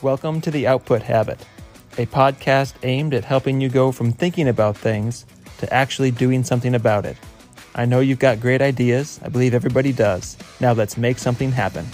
Welcome to The Output Habit, a podcast aimed at helping you go from thinking about things to actually doing something about it. I know you've got great ideas. I believe everybody does. Now let's make something happen.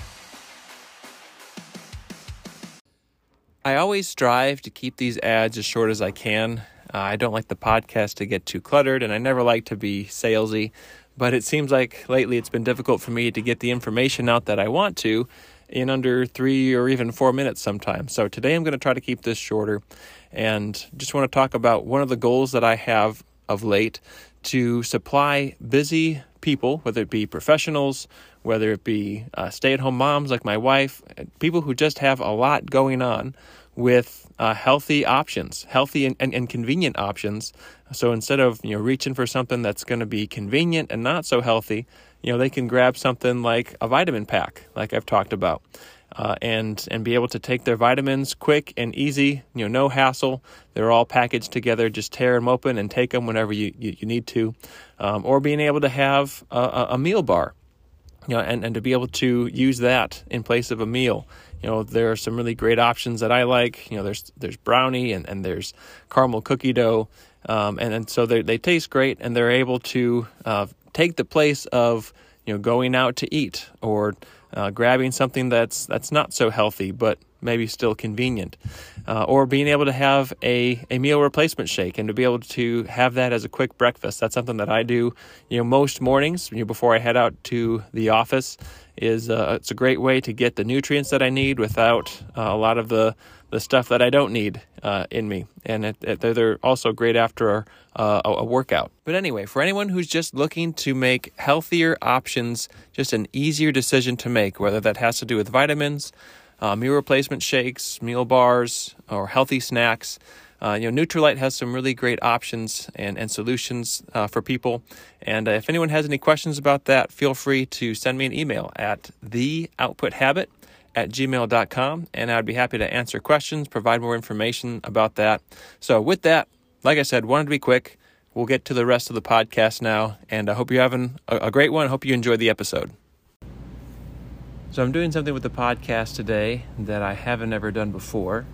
I always strive to keep these ads as short as I can. Uh, I don't like the podcast to get too cluttered, and I never like to be salesy. But it seems like lately it's been difficult for me to get the information out that I want to in under three or even four minutes sometimes. So today I'm going to try to keep this shorter and just want to talk about one of the goals that I have of late to supply busy people, whether it be professionals, whether it be uh, stay at home moms like my wife, people who just have a lot going on with uh, healthy options, healthy and, and, and, convenient options. So instead of you know reaching for something that's going to be convenient and not so healthy, you know they can grab something like a vitamin pack, like I've talked about, uh, and and be able to take their vitamins quick and easy. You know, no hassle. They're all packaged together. Just tear them open and take them whenever you you, you need to, um, or being able to have a, a meal bar you know, and, and to be able to use that in place of a meal. You know, there are some really great options that I like. You know, there's there's brownie and, and there's caramel cookie dough, um, and, and so they they taste great and they're able to uh, take the place of you know going out to eat or uh, grabbing something that's that's not so healthy but maybe still convenient, uh, or being able to have a, a meal replacement shake and to be able to have that as a quick breakfast. That's something that I do, you know, most mornings you know, before I head out to the office. Is uh, it's a great way to get the nutrients that I need without uh, a lot of the the stuff that I don't need uh, in me, and it, it, they're also great after uh, a, workout. But anyway, for anyone who's just looking to make healthier options, just an easier decision to make, whether that has to do with vitamins, uh, meal replacement shakes, meal bars, or healthy snacks. Uh, you know, Nutrilite has some really great options and, and solutions uh, for people. And uh, if anyone has any questions about that, feel free to send me an email at theoutputhabit at gmail.com, and I'd be happy to answer questions, provide more information about that. So, with that, like I said, wanted to be quick. We'll get to the rest of the podcast now, and I hope you're having a, great one. I hope you enjoyed the episode. So, I'm doing something with the podcast today that I haven't ever done before,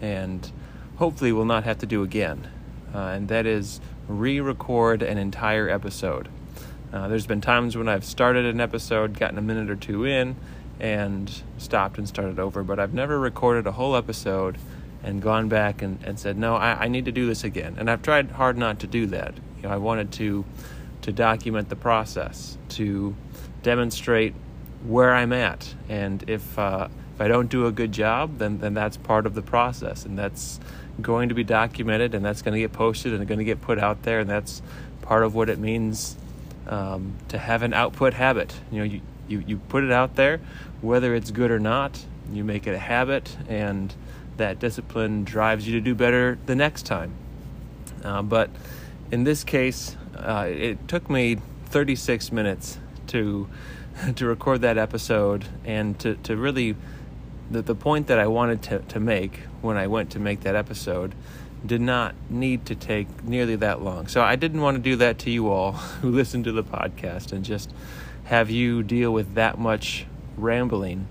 and hopefully will not have to do again, uh, and that is re record an entire episode. Uh, there's been times when I've started an episode, gotten a minute or two in, and stopped and started over. But I've never recorded a whole episode and gone back and, and said, no, I, I need to do this again. And I've tried hard not to do that. You know, I wanted to to document the process, to demonstrate where I'm at, and if uh, if I don't do a good job, then then that's part of the process, and that's going to be documented, and that's going to get posted, and going to get put out there, and that's part of what it means um, to have an output habit. You know, you, you you put it out there, whether it's good or not, you make it a habit, and that discipline drives you to do better the next time. Uh, but in this case, uh, it took me 36 minutes to to record that episode and to, to really the, the point that I wanted to, to make when I went to make that episode did not need to take nearly that long. So I didn't want to do that to you all who listen to the podcast and just have you deal with that much rambling.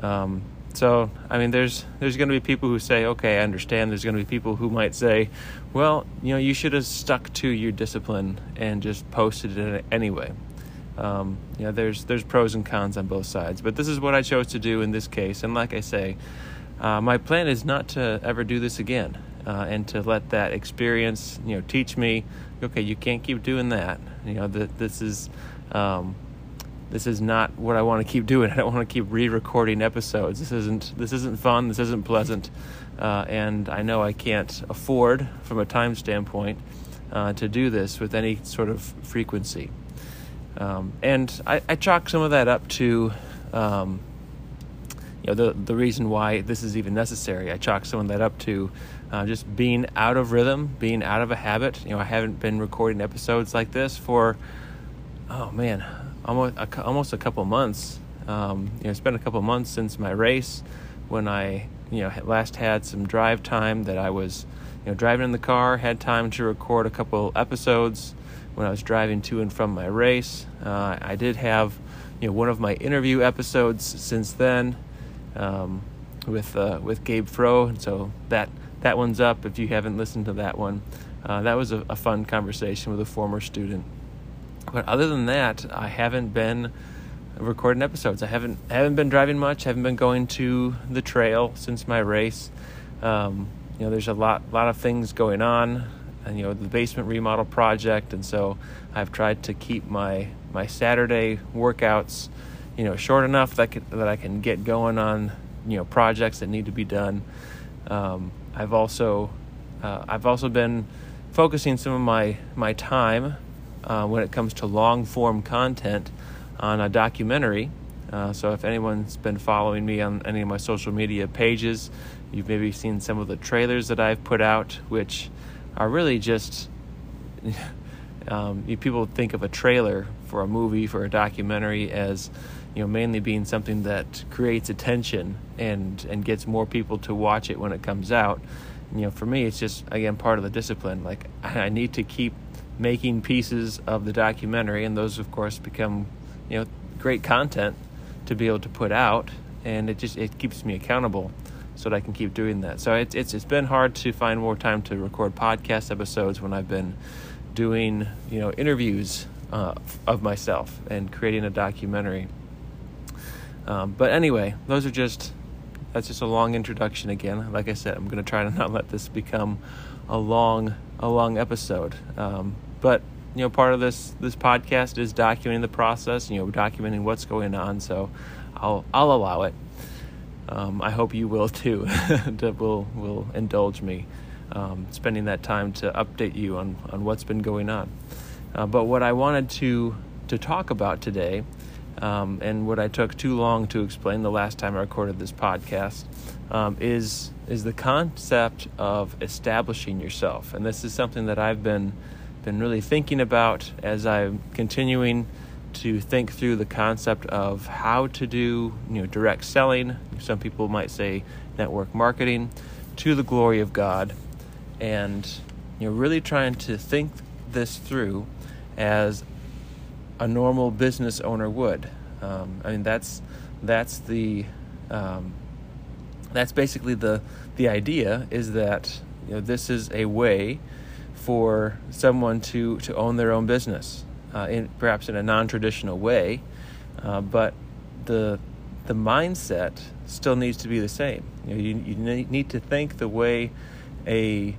Um, so I mean, there's there's going to be people who say, okay, I understand. There's going to be people who might say, well, you know, you should have stuck to your discipline and just posted it anyway. Um, you know, there's there's pros and cons on both sides, but this is what I chose to do in this case. And like I say, uh, my plan is not to ever do this again, uh, and to let that experience, you know, teach me, okay, you can't keep doing that. You know, that this is. Um, this is not what I want to keep doing. I don't want to keep re-recording episodes. This isn't this isn't fun. This isn't pleasant, uh, and I know I can't afford, from a time standpoint, uh, to do this with any sort of frequency. Um, and I, I, chalk some of that up to, um, you know, the the reason why this is even necessary. I chalk some of that up to uh, just being out of rhythm, being out of a habit. You know, I haven't been recording episodes like this for, oh man, almost a, almost a couple months. Um, you know, it's been a couple months since my race when I you know last had some drive time that I was you know driving in the car had time to record a couple episodes when I was driving to and from my race. Uh, I did have you know one of my interview episodes since then. Um, with uh, with Gabe Fro, and so that that one's up. If you haven't listened to that one, uh, that was a, a, fun conversation with a former student. But other than that, I haven't been recording episodes. I haven't haven't been driving much. Haven't been going to the trail since my race. Um, you know, there's a lot lot of things going on, and you know the basement remodel project, and so I've tried to keep my my Saturday workouts, you know, short enough that can, that I can get going on you know projects that need to be done. Um, I've also uh, I've also been focusing some of my my time uh, when it comes to long form content on a documentary. Uh, so if anyone's been following me on any of my social media pages, you've maybe seen some of the trailers that I've put out, which are really just um, people think of a trailer for a movie for a documentary as you know mainly being something that creates attention and and gets more people to watch it when it comes out you know for me it's just again part of the discipline like i need to keep making pieces of the documentary and those of course become you know great content to be able to put out and it just it keeps me accountable so that I can keep doing that. So it's it's it's been hard to find more time to record podcast episodes when I've been doing you know interviews uh, of myself and creating a documentary. Um, but anyway, those are just that's just a long introduction again. Like I said, I'm going to try to not let this become a long a long episode. Um, but you know, part of this this podcast is documenting the process. You know, documenting what's going on. So I'll I'll allow it. Um, I hope you will too. that will will indulge me um, spending that time to update you on on what's been going on. Uh, but what I wanted to to talk about today, um, and what I took too long to explain the last time I recorded this podcast, um, is is the concept of establishing yourself. And this is something that I've been been really thinking about as I'm continuing to think through the concept of how to do you know direct selling. Some people might say network marketing to the glory of God, and you know really trying to think this through as a normal business owner would. Um, I mean that's that's the um, that's basically the the idea is that you know this is a way for someone to to own their own business uh, in perhaps in a non-traditional way, uh, but the the mindset still needs to be the same. You, know, you, you need to think the way a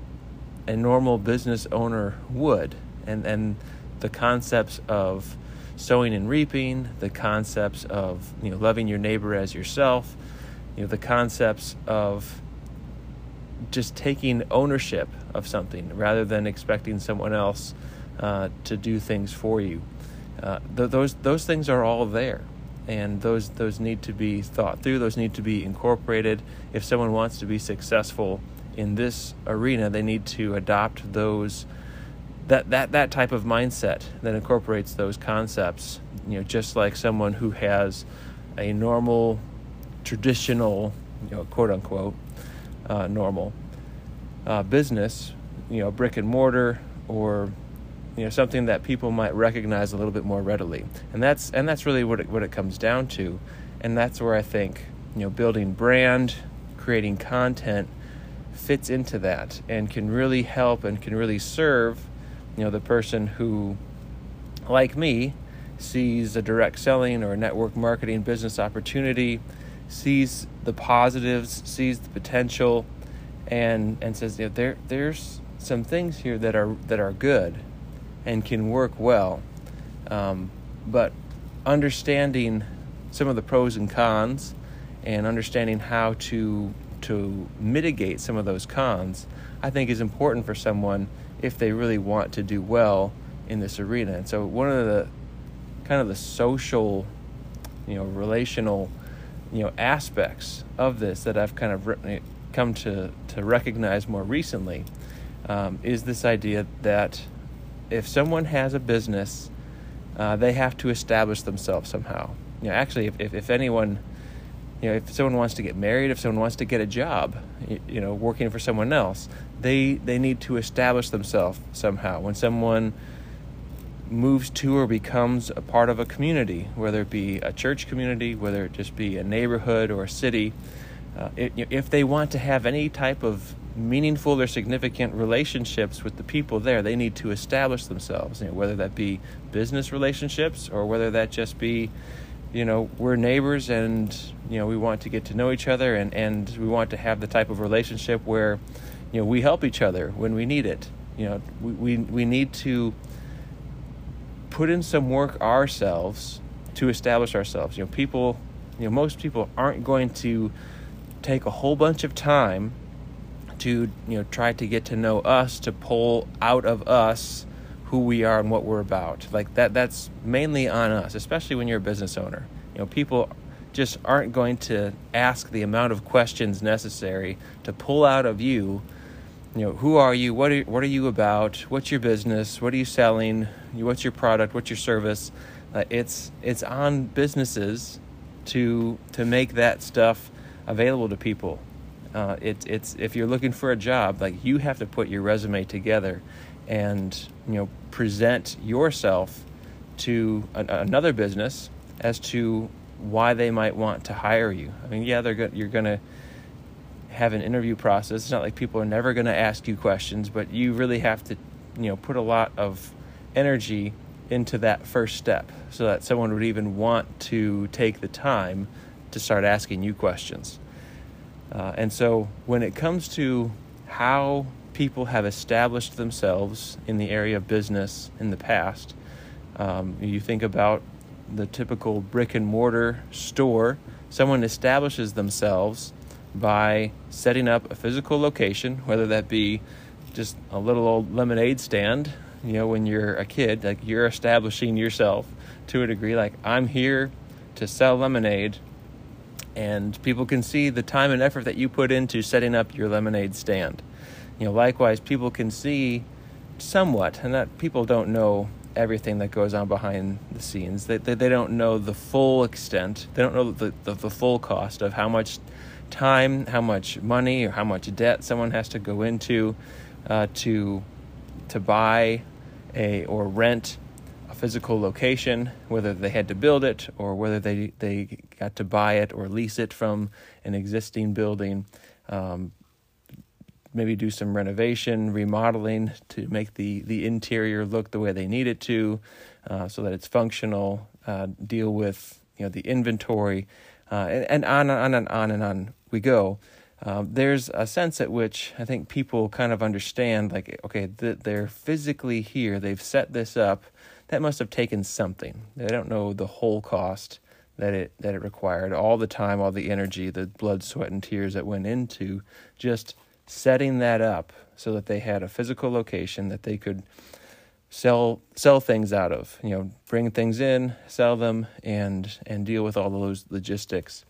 a normal business owner would, and and the concepts of sowing and reaping, the concepts of you know loving your neighbor as yourself, you know the concepts of just taking ownership of something rather than expecting someone else uh, to do things for you. Uh, th- those those things are all there, and those those need to be thought through. Those need to be incorporated. If someone wants to be successful in this arena, they need to adopt those that that that type of mindset that incorporates those concepts. You know, just like someone who has a normal, traditional, you know, quote unquote, uh, normal uh, business, you know, brick and mortar or you know something that people might recognize a little bit more readily. And that's and that's really what it, what it comes down to. And that's where i think you know building brand creating content fits into that and can really help and can really serve you know the person who like me sees a direct selling or a network marketing business opportunity sees the positives sees the potential and and says know, there there's some things here that are that are good and can work well. Um, but understanding some of the pros and cons and understanding how to to mitigate some of those cons, I think is important for someone if they really want to do well in this arena. And so one of the kind of the social, you know, relational, you know, aspects of this that I've kind of re- come to to recognize more recently um, is this idea that if someone has a business, uh, they have to establish themselves somehow. You know, actually, if, if, if, anyone, you know, if someone wants to get married, if someone wants to get a job, you, you know, working for someone else, they they need to establish themselves somehow. When someone moves to or becomes a part of a community, whether it be a church community, whether it just be a neighborhood or a city, uh, if they want to have any type of meaningful or significant relationships with the people there, they need to establish themselves. You know, whether that be business relationships or whether that just be, you know, we're neighbors and you know we want to get to know each other and and we want to have the type of relationship where, you know, we help each other when we need it. You know, we we, we need to put in some work ourselves to establish ourselves. You know, people, you know, most people aren't going to take a whole bunch of time to you know try to get to know us to pull out of us who we are and what we're about. Like that that's mainly on us especially when you're a business owner. You know people just aren't going to ask the amount of questions necessary to pull out of you. You know who are you? What are, what are you about? What's your business? What are you selling what's your product what's your service uh, it's it's on businesses to to make that stuff available to people uh, it, it's if you're looking for a job, like you have to put your resume together, and you know present yourself to an, another business as to why they might want to hire you. I mean, yeah, they're go- you're to have an interview process. It's not like people are never going to ask you questions, but you really have to, you know, put a lot of energy into that first step so that someone would even want to take the time to start asking you questions. Uh, and so when it comes to how people have established themselves in the area of business in the past, um, you think about the typical brick and mortar store, someone establishes themselves by setting up a physical location, whether that be just a little old lemonade stand, you know, when you're a kid, like you're establishing yourself to a degree, like I'm here to sell lemonade and people can see the time and effort that you put into setting up your lemonade stand. You know, likewise, people can see somewhat, and that people don't know everything that goes on behind the scenes. They, they, they don't know the full extent. They don't know the, the, the full cost of how much time, how much money, or how much debt someone has to go into uh, to to buy a or rent a physical location, whether they had to build it or whether they, they got to buy it or lease it from an existing building. Um, maybe do some renovation, remodeling to make the, the interior look the way they need it to, uh, so that it's functional. Uh, deal with you know the inventory, uh, and, and, on and on and on and on we go. Um, there's a sense at which I think people kind of understand, like, okay, th- they're physically here. They've set this up that must have taken something. They don't know the whole cost that it that it required, all the time, all the energy, the blood, sweat, and tears that went into just setting that up so that they had a physical location that they could sell sell things out of. You know, bring things in, sell them, and and deal with all those logistics.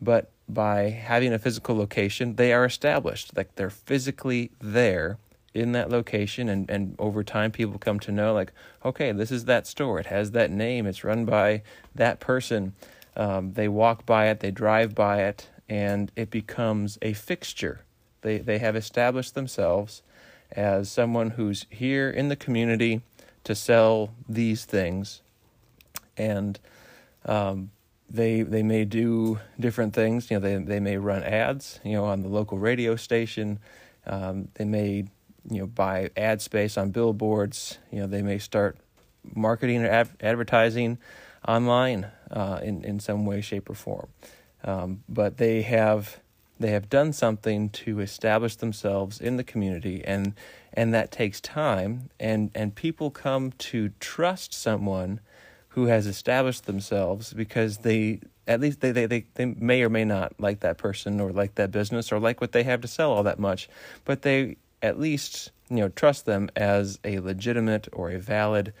But by having a physical location, they are established. Like they're physically there in that location and, and over time people come to know like okay this is that store. It has that name. It's run by that person. Um, they walk by it. They drive by it. And it becomes a fixture. They they have established themselves as someone who's here in the community to sell these things. And um, they they may do different things you know they they may run ads you know on the local radio station um, they may you know buy ad space on billboards. You know they may start marketing or ad- advertising online uh, in in some way, shape, or form. Um, but they have they have done something to establish themselves in the community, and and that takes time. And and people come to trust someone who has established themselves because they at least they, they, they, they may or may not like that person or like that business or like what they have to sell all that much but they at least you know trust them as a legitimate or a valid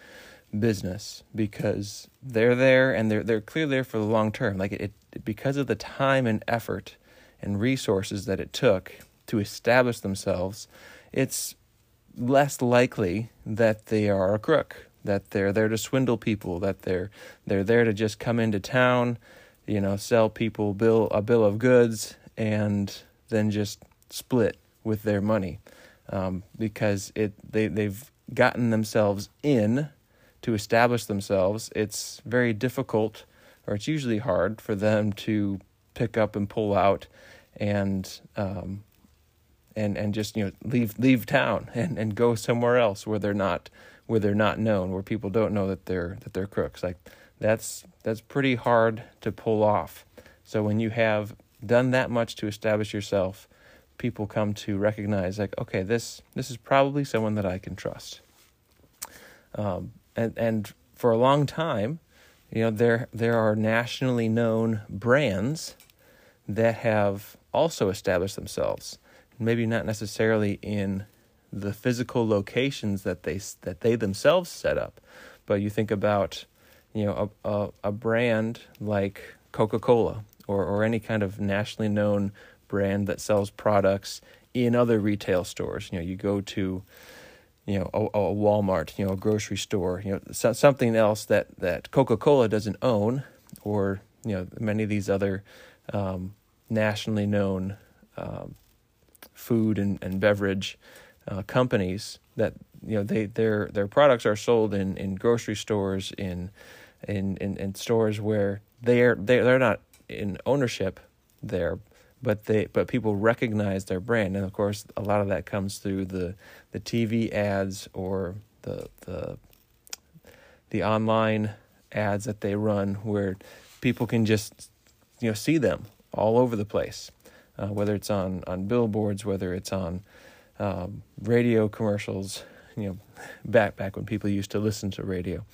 business because they're there and they're they're clearly there for the long term. Like it, it because of the time and effort and resources that it took to establish themselves it's less likely that they are a crook that they're there to swindle people that they're they're there to just come into town you know sell people bill a bill of goods and then just split with their money um, because it they they've gotten themselves in to establish themselves. It's very difficult, or it's usually hard for them to pick up and pull out and um, and and just you know leave leave town and, and go somewhere else where they're not where they're not known, where people don't know that they're that they're crooks. Like that's that's pretty hard to pull off. So when you have done that much to establish yourself, people come to recognize like, okay, this this is probably someone that I can trust. Um, and and for a long time, you know, there there are nationally known brands that have also established themselves. Maybe not necessarily in the physical locations that they that they themselves set up, but you think about, you know, a a, a brand like Coca Cola or or any kind of nationally known brand that sells products in other retail stores. You know, you go to you know a, a Walmart, you know a grocery store, you know so, something else that that Coca Cola doesn't own, or you know many of these other um, nationally known um, food and, and beverage uh, companies that you know they their their products are sold in, in grocery stores in, in in in stores where they're they're they're not in ownership there but they but people recognize their brand. And of course a lot of that comes through the the TV ads or the the the online ads that they run where people can just you know see them all over the place uh, whether it's on on billboards whether it's on um, radio commercials you know back back when people used to listen to radio.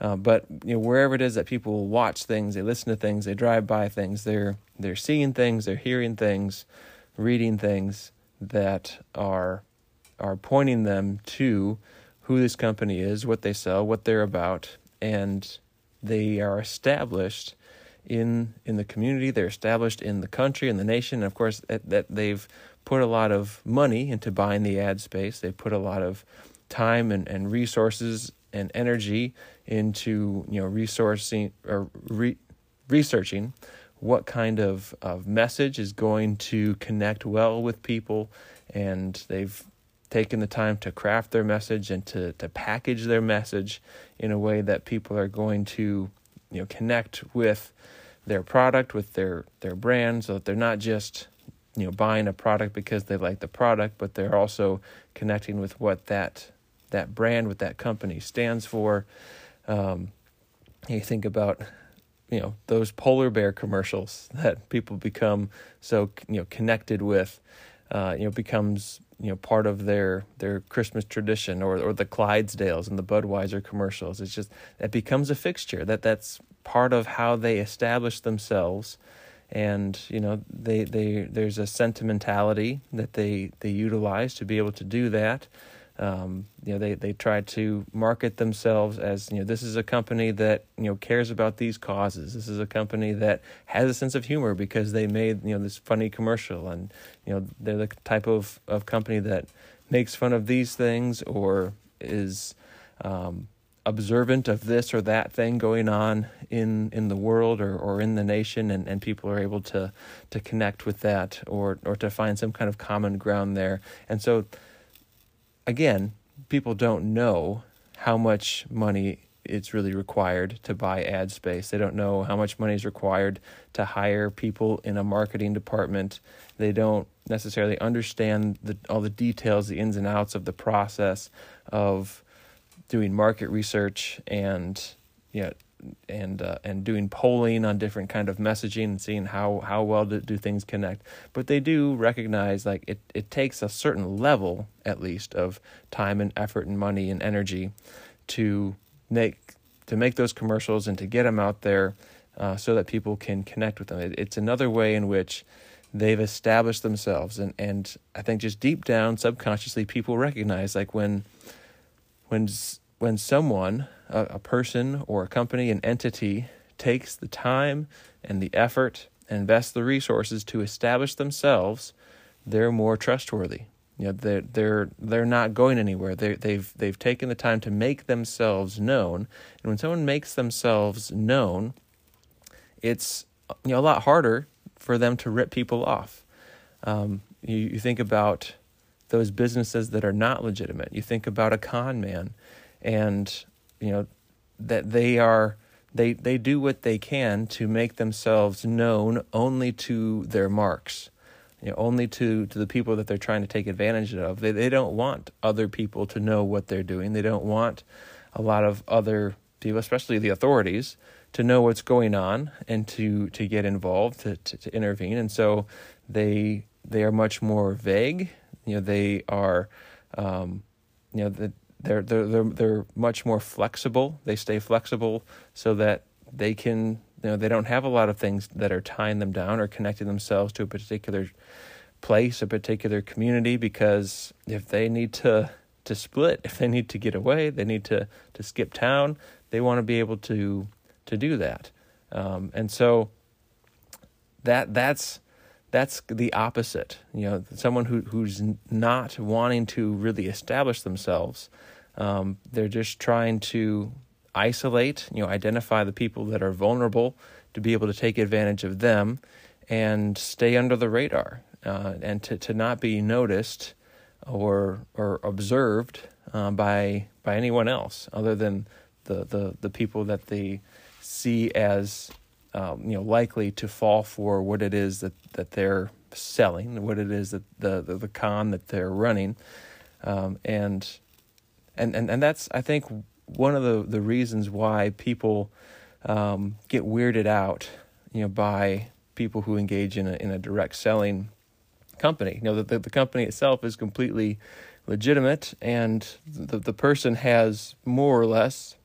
Uh, but you know, wherever it is that people watch things, they listen to things, they drive by things, they're they're seeing things, they're hearing things, reading things that are are pointing them to who this company is, what they sell, what they're about, and they are established in in the community. They're established in the country and the nation. And of course, that, that they've put a lot of money into buying the ad space. They put a lot of time and, and resources and energy into you know resourcing or re- researching what kind of, of message is going to connect well with people and they've taken the time to craft their message and to, to package their message in a way that people are going to you know connect with their product with their their brand so that they're not just you know buying a product because they like the product but they're also connecting with what that that brand, with that company stands for. Um, you think about you know those polar bear commercials that people become so you know connected with uh, you know becomes you know part of their their Christmas tradition or or the Clydesdales and the Budweiser commercials it's just it becomes a fixture that that's part of how they establish themselves. And you know they they there's a sentimentality that they they utilize to be able to do that. Um, you know, they, they try to market themselves as, you know, this is a company that, you know, cares about these causes. This is a company that has a sense of humor because they made, you know, this funny commercial. And, you know, they're the type of, of company that makes fun of these things or is um, observant of this or that thing going on in, in the world or, or in the nation and, and people are able to, to connect with that or, or to find some kind of common ground there. And so, again, people don't know how much money it's really required to buy ad space. They don't know how much money is required to hire people in a marketing department. They don't necessarily understand the, all the details, the ins and outs of the process of doing market research and know, and uh, and doing polling on different kind of messaging and seeing how how well do, do things connect. But they do recognize like it it takes a certain level at least of time and effort and money and energy to make to make those commercials and to get them out there uh, so that people can connect with them. It, it's another way in which they've established themselves. And and I think just deep down subconsciously people recognize like when when when someone a, a person or a company, an entity takes the time and the effort and invests the resources to establish themselves, they're more trustworthy. You know, they're they're they're not going anywhere. They they've they've taken the time to make themselves known, and when someone makes themselves known, it's you know a lot harder for them to rip people off. Um, you, you think about those businesses that are not legitimate. You think about a con man, and you know that they are they they do what they can to make themselves known only to their marks you know, only to, to the people that they're trying to take advantage of. They, they don't want other people to know what they're doing. They don't want a lot of other people, especially the authorities, to know what's going on and to, to get involved, to, to, to intervene. And so they they are much more vague. You know, they are, um, you know, the, they're they're they're they're much more flexible. They stay flexible so that they can you know they don't have a lot of things that are tying them down or connecting themselves to a particular place, a particular community. Because if they need to to split, if they need to get away, they need to to skip town. They want to be able to to do that, um, and so that that's that's the opposite. You know, someone who who's not wanting to really establish themselves. Um, they're just trying to isolate, you know, identify the people that are vulnerable to be able to take advantage of them and stay under the radar uh, and to, to not be noticed or or observed uh, by by anyone else other than the, the, the people that they see as um, you know likely to fall for what it is that, that they're selling, what it is that the the, the con that they're running, um, and and and and that's I think one of the, the reasons why people um, get weirded out, you know, by people who engage in a in a direct selling company. You know, the, the, the company itself is completely legitimate, and the the person has more or less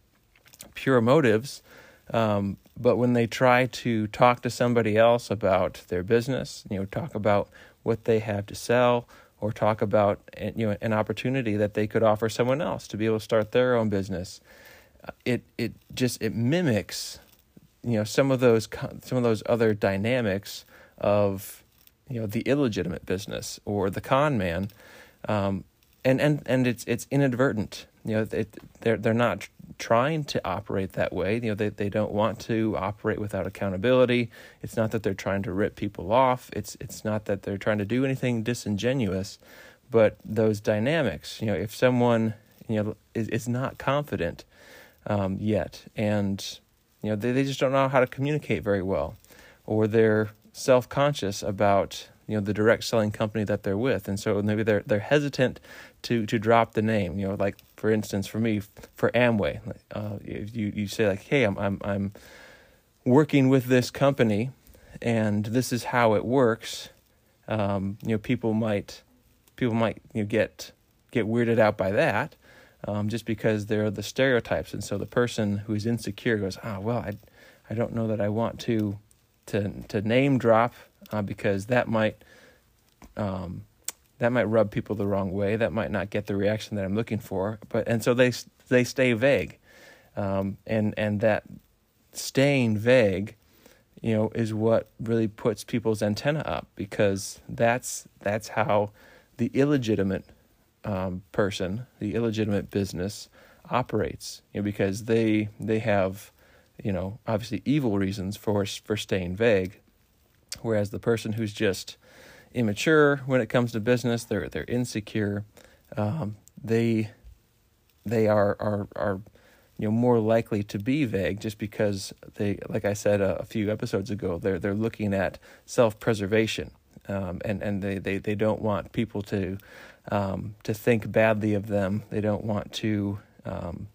pure motives. Um, but when they try to talk to somebody else about their business, you know, talk about what they have to sell, or talk about you know an opportunity that they could offer someone else to be able to start their own business. Uh, it it just it mimics you know some of those some of those other dynamics of you know the illegitimate business or the con man, um, and and and it's it's inadvertent. You know, it, they're they're not trying to operate that way. You know, they, they don't want to operate without accountability. It's not that they're trying to rip people off. It's it's not that they're trying to do anything disingenuous, but those dynamics. You know, if someone you know is, is not confident um, yet, and you know they, they just don't know how to communicate very well, or they're self conscious about you know the direct selling company that they're with and so maybe they're they're hesitant to to drop the name you know like for instance for me for Amway uh, you you say like hey I'm I'm I'm working with this company and this is how it works um, you know people might people might you know get get weirded out by that um, just because there are the stereotypes. And so the person who's insecure goes ah oh, well I I don't know that I want to to to name drop uh, because that might um, that might rub people the wrong way. That might not get the reaction that I'm looking for. But and so they they stay vague, um, and and that staying vague, you know, is what really puts people's antenna up because that's that's how the illegitimate um, person, the illegitimate business operates. You know, because they they have you know obviously evil reasons for for staying vague Whereas the person who's just immature when it comes to business, they're they're insecure. Um, they they are are are you know more likely to be vague just because they like I said a, a few episodes ago they're they're looking at self preservation um, and and they, they, they don't want people to um, to think badly of them. They don't want to um,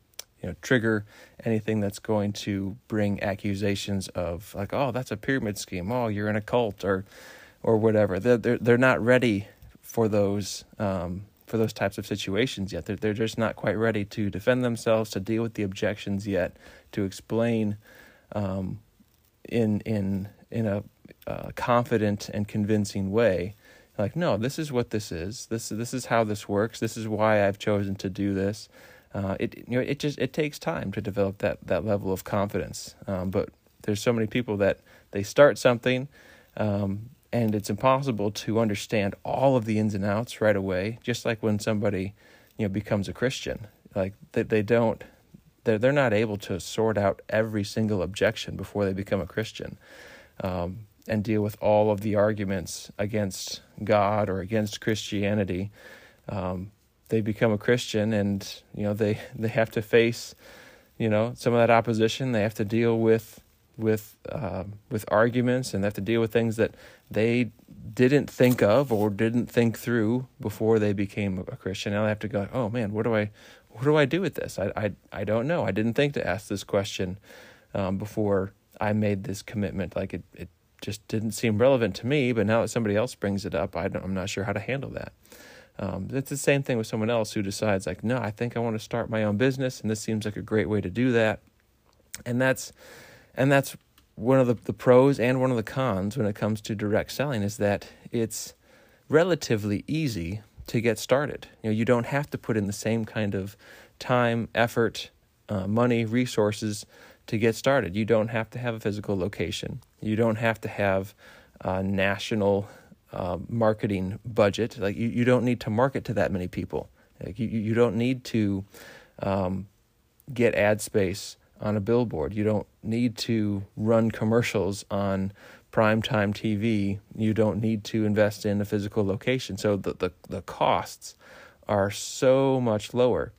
you know trigger anything that's going to bring accusations of like oh that's a pyramid scheme oh you're in a cult or or whatever. They're they're, they're not ready for those um, for those types of situations yet. They're, they're just not quite ready to defend themselves to deal with the objections yet to explain um, in in in a uh, confident and convincing way. Like no this is what this is. This this is how this works. This is why I've chosen to do this. Uh, it you know it just it takes time to develop that that level of confidence. Um, but there's so many people that they start something, um, and it's impossible to understand all of the ins and outs right away. Just like when somebody you know becomes a Christian, like they they don't they're they're not able to sort out every single objection before they become a Christian. Um, and deal with all of the arguments against God or against Christianity. Um, they become a Christian and you know they they have to face you know some of that opposition they have to deal with with uh, with arguments and they have to deal with things that they didn't think of or didn't think through before they became a Christian. Now they have to go, oh man, what do I what do I do with this? I I I don't know. I didn't think to ask this question um, before I made this commitment. Like it it just didn't seem relevant to me, but now that somebody else brings it up, I am not sure how to handle that. Um, it's the same thing with someone else who decides, like, no, I think I want to start my own business, and this seems like a great way to do that. And that's, and that's one of the, the pros and one of the cons when it comes to direct selling is that it's relatively easy to get started. You know, you don't have to put in the same kind of time, effort, uh, money, resources to get started. You don't have to have a physical location. You don't have to have a national uh, marketing budget. Like you, you don't need to market to that many people. Like you, you don't need to um, get ad space on a billboard. You don't need to run commercials on primetime TV. You don't need to invest in a physical location. So the the, the costs are so much lower.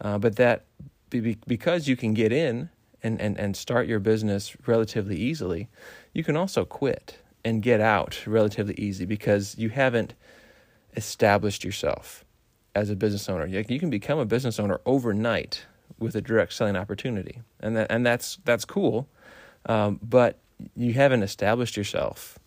Uh, but that be, because you can get in and, and, and start your business relatively easily, you can also quit and get out relatively easy because you haven't established yourself as a business owner. You can become a business owner overnight with a direct selling opportunity, and that and that's that's cool. Um, but you haven't established yourself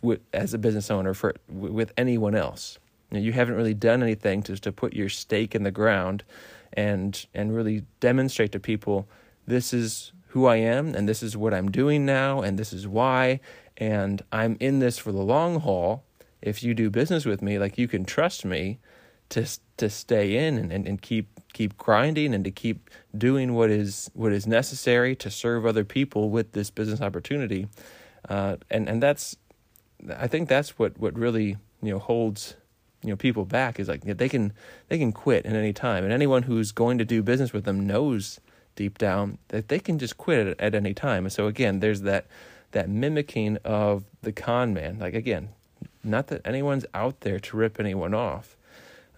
with, as a business owner for with anyone else. You, know, you haven't really done anything to to put your stake in the ground, and and really demonstrate to people this is who I am, and this is what I'm doing now, and this is why, and I'm in this for the long haul. If you do business with me, like you can trust me to to stay in and, and, and keep keep grinding and to keep doing what is what is necessary to serve other people with this business opportunity. Uh, and and that's I think that's what what really you know holds you know people back is like they can they can quit at any time. And anyone who's going to do business with them knows deep down that they can just quit at, at any time. And so again there's that that mimicking of the con man. Like again not that anyone's out there to rip anyone off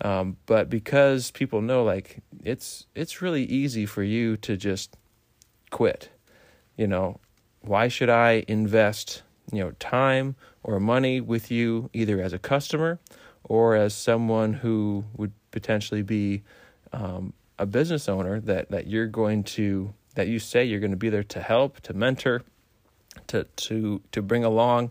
um, but because people know like it's it's really easy for you to just quit. You know, why should I invest, you know, time or money with you either as a customer or as someone who would potentially be um, a business owner that that you're going to that you say you're going to be there to help, to mentor, to to to bring along,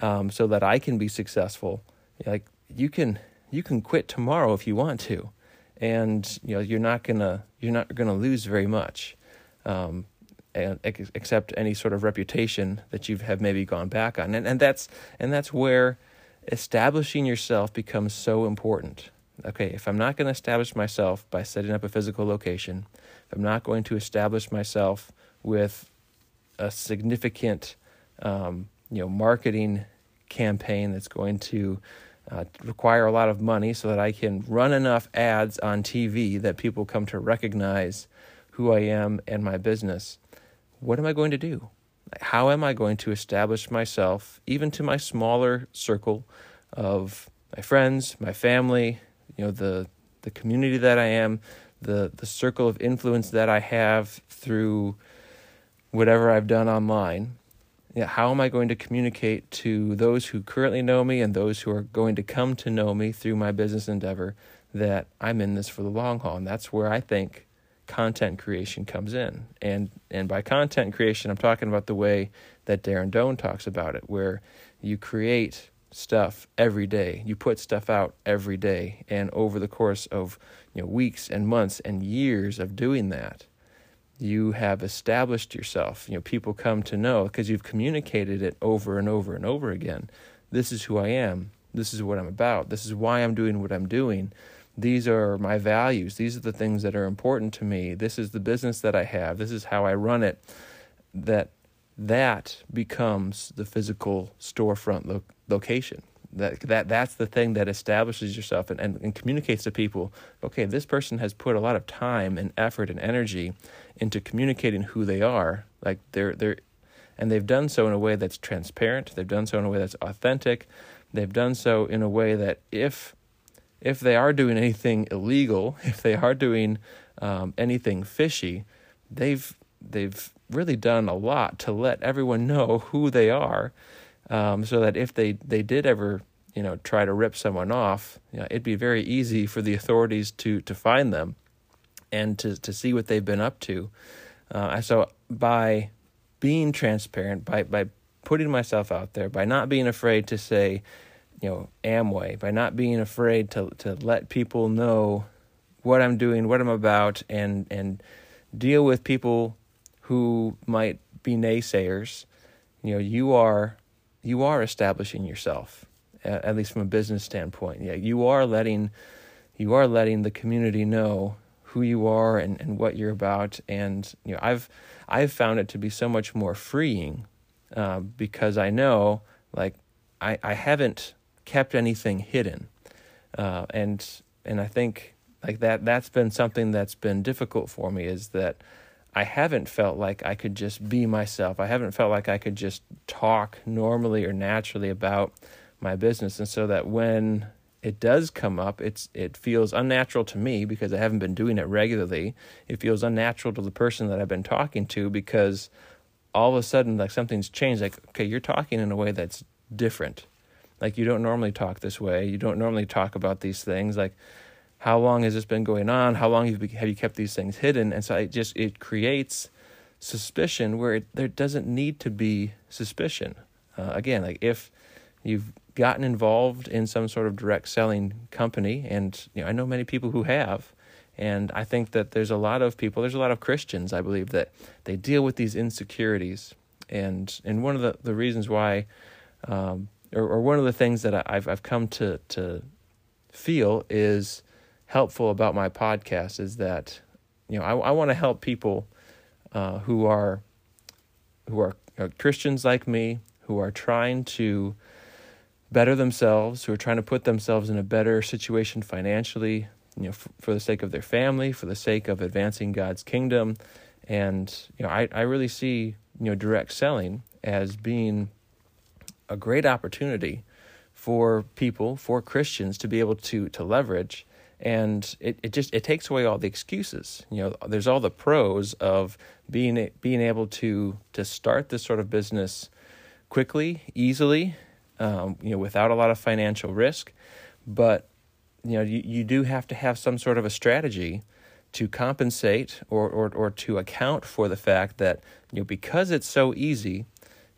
um, so that I can be successful. Like you can you can quit tomorrow if you want to, and you know you're not gonna you're not gonna lose very much, um, and, except any sort of reputation that you have maybe gone back on, and and that's and that's where establishing yourself becomes so important. Okay, if I'm not going to establish myself by setting up a physical location, if I'm not going to establish myself with a significant, um, you know, marketing campaign that's going to uh, require a lot of money so that I can run enough ads on TV that people come to recognize who I am and my business. What am I going to do? How am I going to establish myself, even to my smaller circle of my friends, my family, you know, the the community that I am, the the circle of influence that I have through whatever I've done online? Know, how am I going to communicate to those who currently know me and those who are going to come to know me through my business endeavor that I'm in this for the long haul? And that's where I think content creation comes in. And and by content creation, I'm talking about the way that Darren Doane talks about it, where you create stuff every day. You put stuff out every day, and over the course of you know weeks and months and years of doing that, you have established yourself. You know, people come to know because you've communicated it over and over and over again. This is who I am. This is what I'm about. This is why I'm doing what I'm doing. These are my values. These are the things that are important to me. This is the business that I have. This is how I run it. That that becomes the physical storefront lo- location that that that's the thing that establishes yourself and, and, and communicates to people okay this person has put a lot of time and effort and energy into communicating who they are. Like they're they're and they've done so in a way that's transparent they've done so in a way that's authentic they've done so in a way that if if they are doing anything illegal if they are doing um, anything fishy they've they've really done a lot to let everyone know who they are, um, so that if they they did ever you know try to rip someone off, you know, it'd be very easy for the authorities to to find them and to to see what they've been up to. Uh, so by being transparent, by by putting myself out there, by not being afraid to say, you know, Amway, by not being afraid to to let people know what I'm doing, what I'm about, and and deal with people who might be naysayers. You know, you are you are establishing yourself, at least from a business standpoint. Yeah, you are letting you are letting the community know who you are and, and what you're about. And you know, I've I've found it to be so much more freeing uh, because I know like I I haven't kept anything hidden, uh, and and I think like that that's been something that's been difficult for me is that I haven't felt like I could just be myself. I haven't felt like I could just talk normally or naturally about my business, and so that when it does come up, it's it feels unnatural to me because I haven't been doing it regularly. It feels unnatural to the person that I've been talking to because all of a sudden like something's changed. Like okay, you're talking in a way that's different. Like you don't normally talk this way. You don't normally talk about these things. Like how long has this been going on? How long have you, have you kept these things hidden? And so it just it creates suspicion where it, there doesn't need to be suspicion. Uh, again, like if you've gotten involved in some sort of direct selling company, and you know, I know many people who have, and I think that there's a lot of people, there's a lot of Christians, I believe, that they deal with these insecurities, and and one of the, the reasons why, um, or, or one of the things that I've I've come to to feel is helpful about my podcast is that you know I, I want to help people uh, who are who are uh, Christians like me who are trying to better themselves, who are trying to put themselves in a better situation financially, you know, for, for the sake of their family, for the sake of advancing God's kingdom. And, you know, I, I really see, you know, direct selling as being a great opportunity for people, for Christians to be able to to leverage. And it, it just it takes away all the excuses. You know, there's all the pros of being being able to to start this sort of business quickly, easily, um, you know, without a lot of financial risk. But you know, you, you do have to have some sort of a strategy to compensate or, or, or to account for the fact that you know because it's so easy,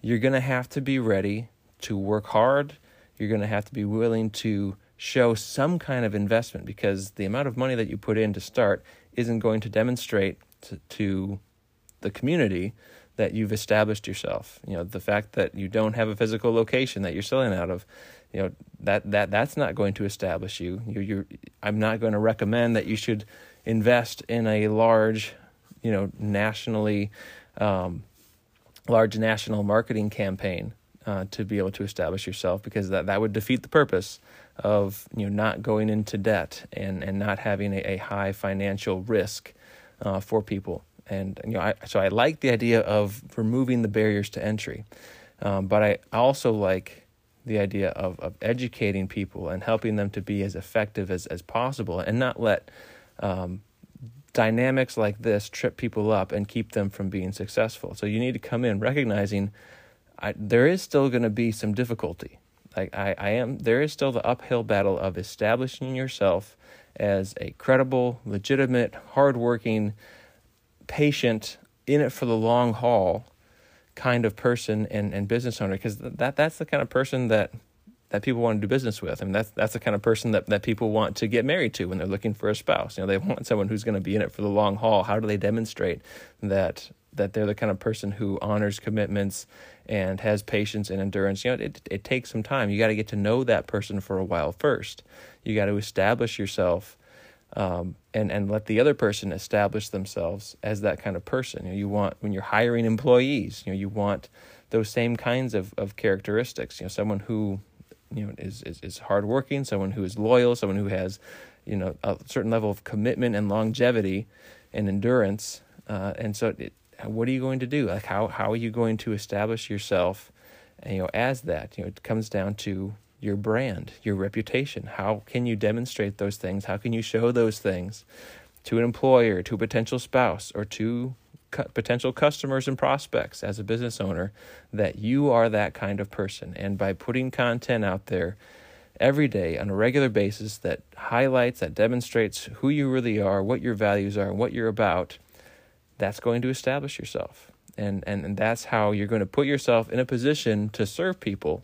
you're going to have to be ready to work hard. You're going to have to be willing to show some kind of investment because the amount of money that you put in to start isn't going to demonstrate to, to the community that you've established yourself. You know, the fact that you don't have a physical location that you're selling out of, you know, that that that's not going to establish you. You you I'm not going to recommend that you should invest in a large, you know, nationally um, large national marketing campaign uh, to be able to establish yourself because that, that would defeat the purpose of you know not going into debt and, and not having a, a high financial risk uh, for people and you know, I, so I like the idea of removing the barriers to entry, um, but I also like the idea of of educating people and helping them to be as effective as as possible, and not let um, dynamics like this trip people up and keep them from being successful. So you need to come in recognizing I, there is still going to be some difficulty. Like I, I am, there is still the uphill battle of establishing yourself as a credible, legitimate, hardworking patient, in it for the long haul kind of person and, and business owner because that that's the kind of person that that people want to do business with. I mean, that's that's the kind of person that, that people want to get married to when they're looking for a spouse. You know, they want someone who's going to be in it for the long haul. How do they demonstrate that that they're the kind of person who honors commitments and has patience and endurance? You know, it it takes some time. You got to get to know that person for a while first. You got to establish yourself um, and and let the other person establish themselves as that kind of person. You, know, you want when you're hiring employees, you know, you want those same kinds of, of characteristics. You know, someone who you know is, is is hardworking, someone who is loyal, someone who has you know a certain level of commitment and longevity and endurance. Uh, and so, it, what are you going to do? Like how how are you going to establish yourself? You know, as that. You know, it comes down to your brand, your reputation. How can you demonstrate those things? How can you show those things to an employer, to a potential spouse, or to potential customers and prospects as a business owner that you are that kind of person. And by putting content out there every day on a regular basis that highlights, that demonstrates who you really are, what your values are, and what you're about, that's going to establish yourself. And, and, and that's how you're going to put yourself in a position to serve people.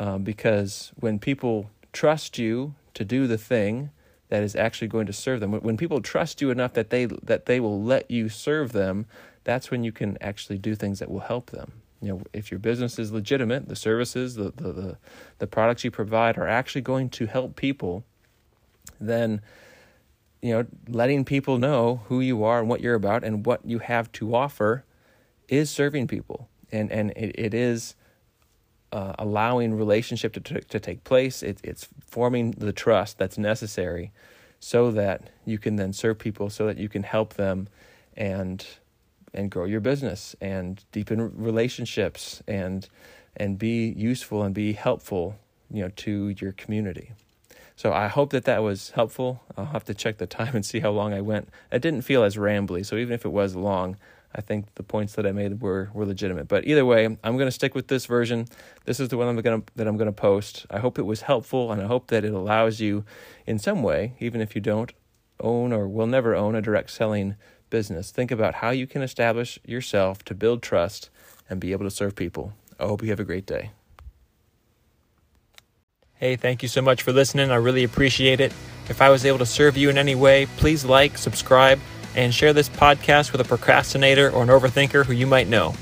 Uh, because when people trust you to do the thing that is actually going to serve them. When people trust you enough that they that they will let you serve them, that's when you can actually do things that will help them. You know, if your business is legitimate, the services, the the the, the products you provide are actually going to help people, then you know, letting people know who you are and what you're about and what you have to offer is serving people. And and it, it is uh, allowing relationship to, to, to take place. It, it's forming the trust that's necessary so that you can then serve people, so that you can help them and and grow your business and deepen relationships and and be useful and be helpful, you know, to your community. So I hope that that was helpful. I'll have to check the time and see how long I went. It didn't feel as rambly, so even if it was long, I think the points that I made were were legitimate. But either way, I'm going to stick with this version. This is the one I'm going that I'm going to post. I hope it was helpful and I hope that it allows you in some way, even if you don't own or will never own a direct selling business, think about how you can establish yourself to build trust and be able to serve people. I hope you have a great day. Hey, thank you so much for listening. I really appreciate it. If I was able to serve you in any way, please like, subscribe, and share this podcast with a procrastinator or an overthinker who you might know.